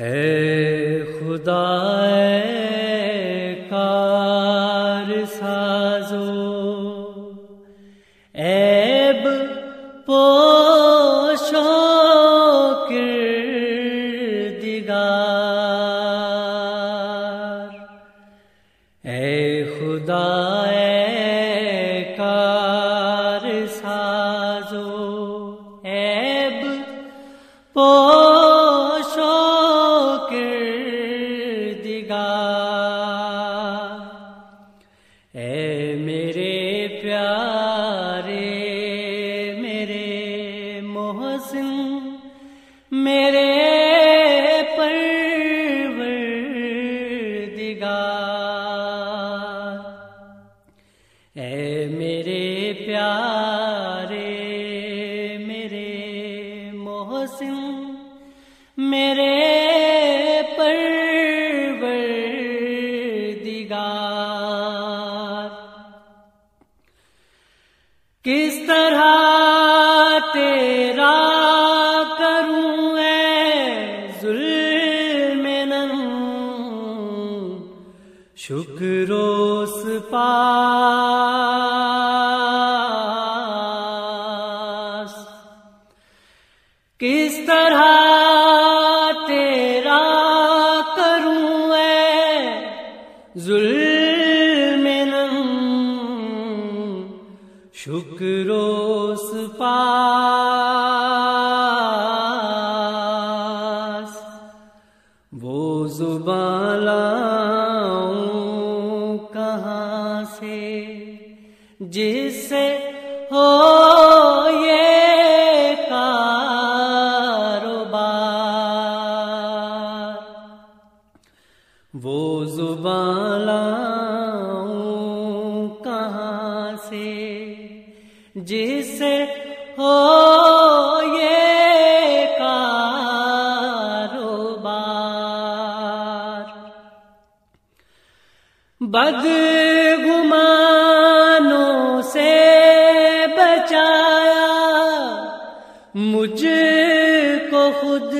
اے خدا اے میرے پر کس طرح وہ زبان لاؤں کہاں سے جس ہو یہ کاروبار؟ بد گمانوں سے بچایا مجھ کو خود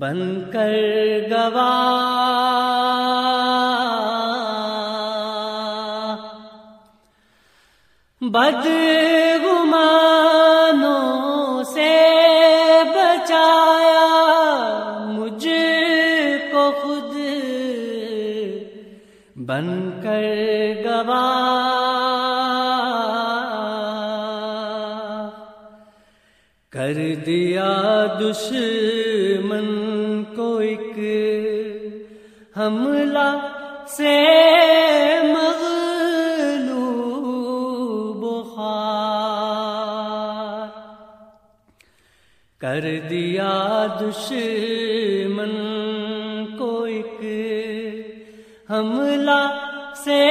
بن کر گواہ بد گمانوں سے بچایا مجھ کو خود۔ بن کر گواہ کر دیا دشمن کو ایک حملہ سے مغلوب خار کر دیا دشمن کو ایک حملہ سے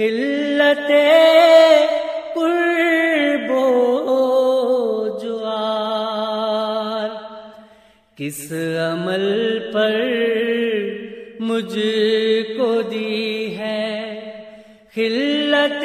خلت قربو جوار۔ کس عمل پر مجھ کو دی ہے خلت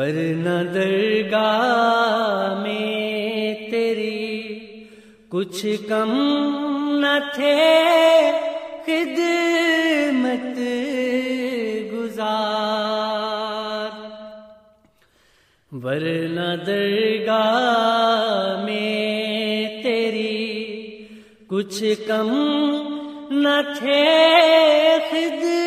ورنہ درگاہ میں تیری کچھ کم نہ تھے خدمت گزار۔ ورنہ درگاہ میں تیری کچھ کم نہ تھے خدمت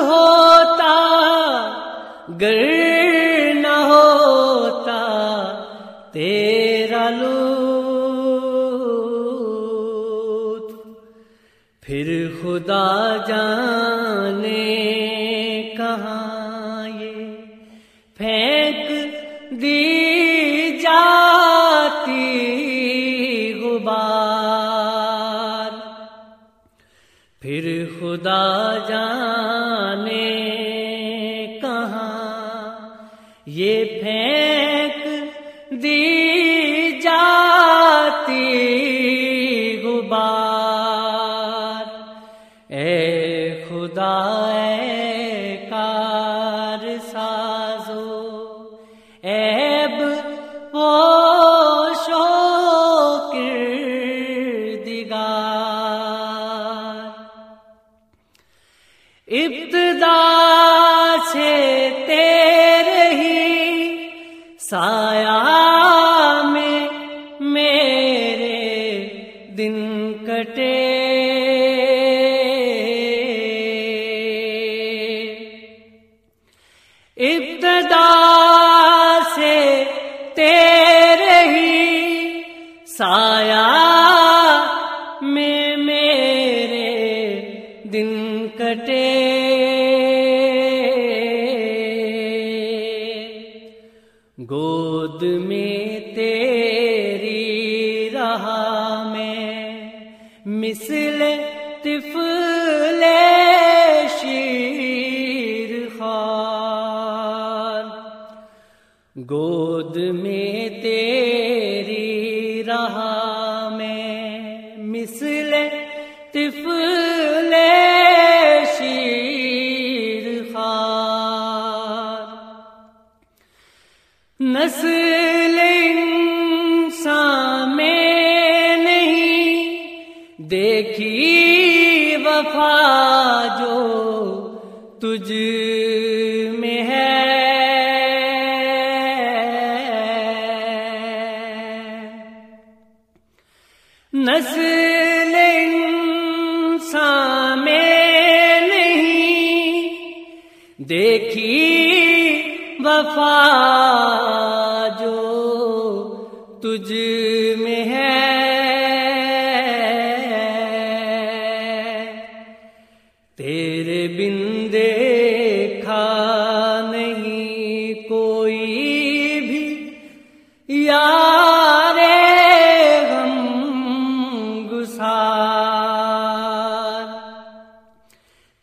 ہوتا گر جانے کہاں یہ پھین ابتدا سے تیرے ہی سایہ میں میرے دن کٹے۔ ابتدا سے تیرے ہی سایہ میں میرے دن کٹے۔ گود میں تیری رہا میں مثل طفل شیر خان۔ گود میں تیری رہا میں مثل طفل انسان نہیں۔ دیکھی وفا جو تجھ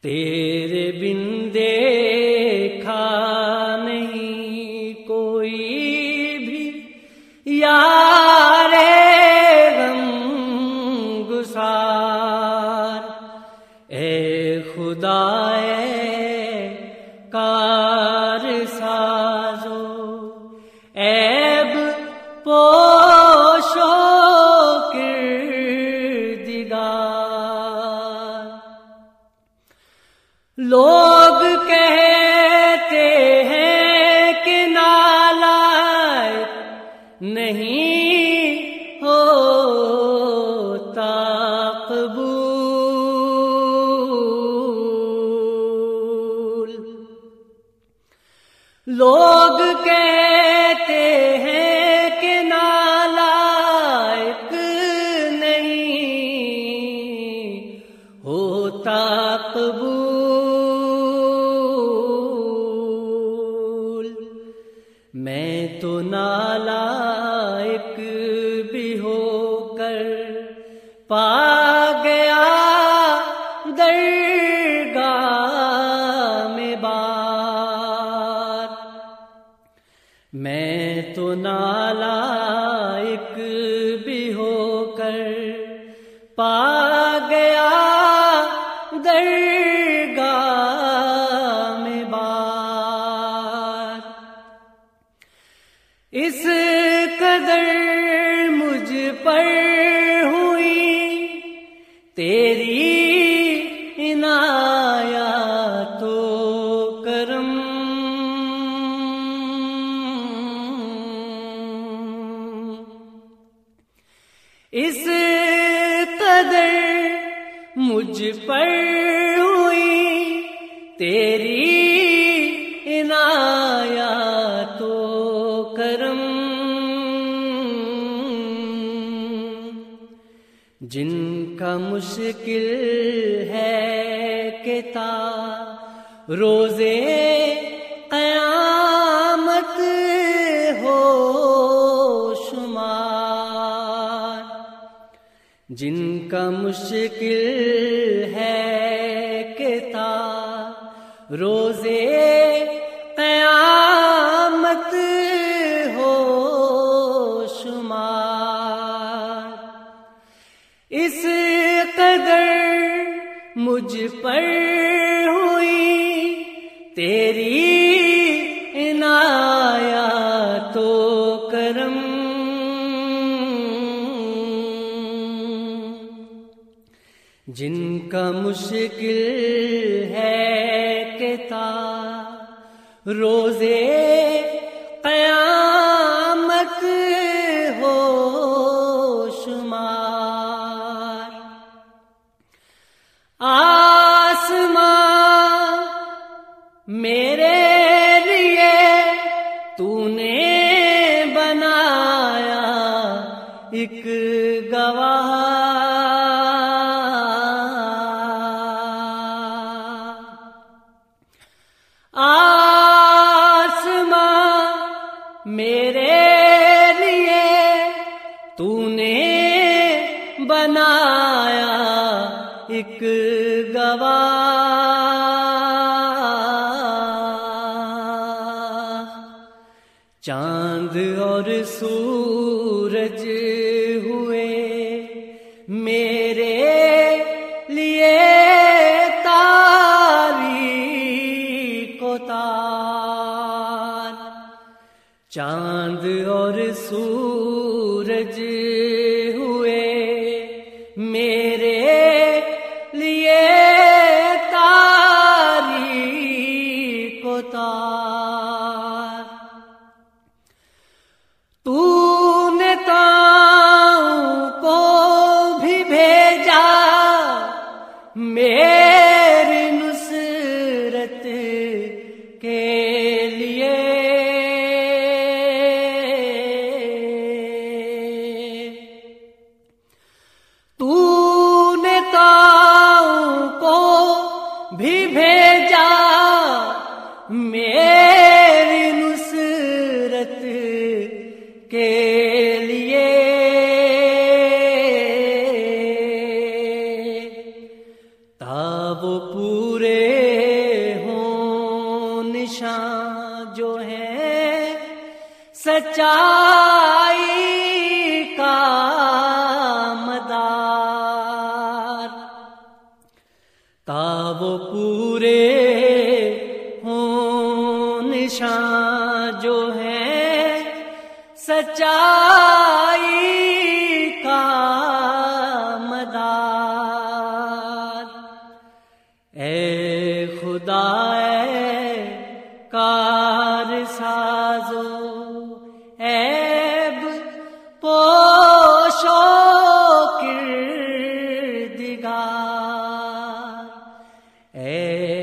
تیرے اس قدر مجھ پر ہوئی تیری عنایا تو کرم۔ جن کا مشکل ہے کتا روزے جن کا مشکل ہے کتا روزے قیامت ہو شمار۔ اس قدر مجھ پر جن کا مشکل ہے کتا روزے قیامت ہو شمار آسمان میرے لیے تو نے بنایا ایک چاند اور سورج ہوئے میرے لیے تاری کو تار۔ چاند اور سورج ہوئے میرے لیے تاری کو تار۔ me اے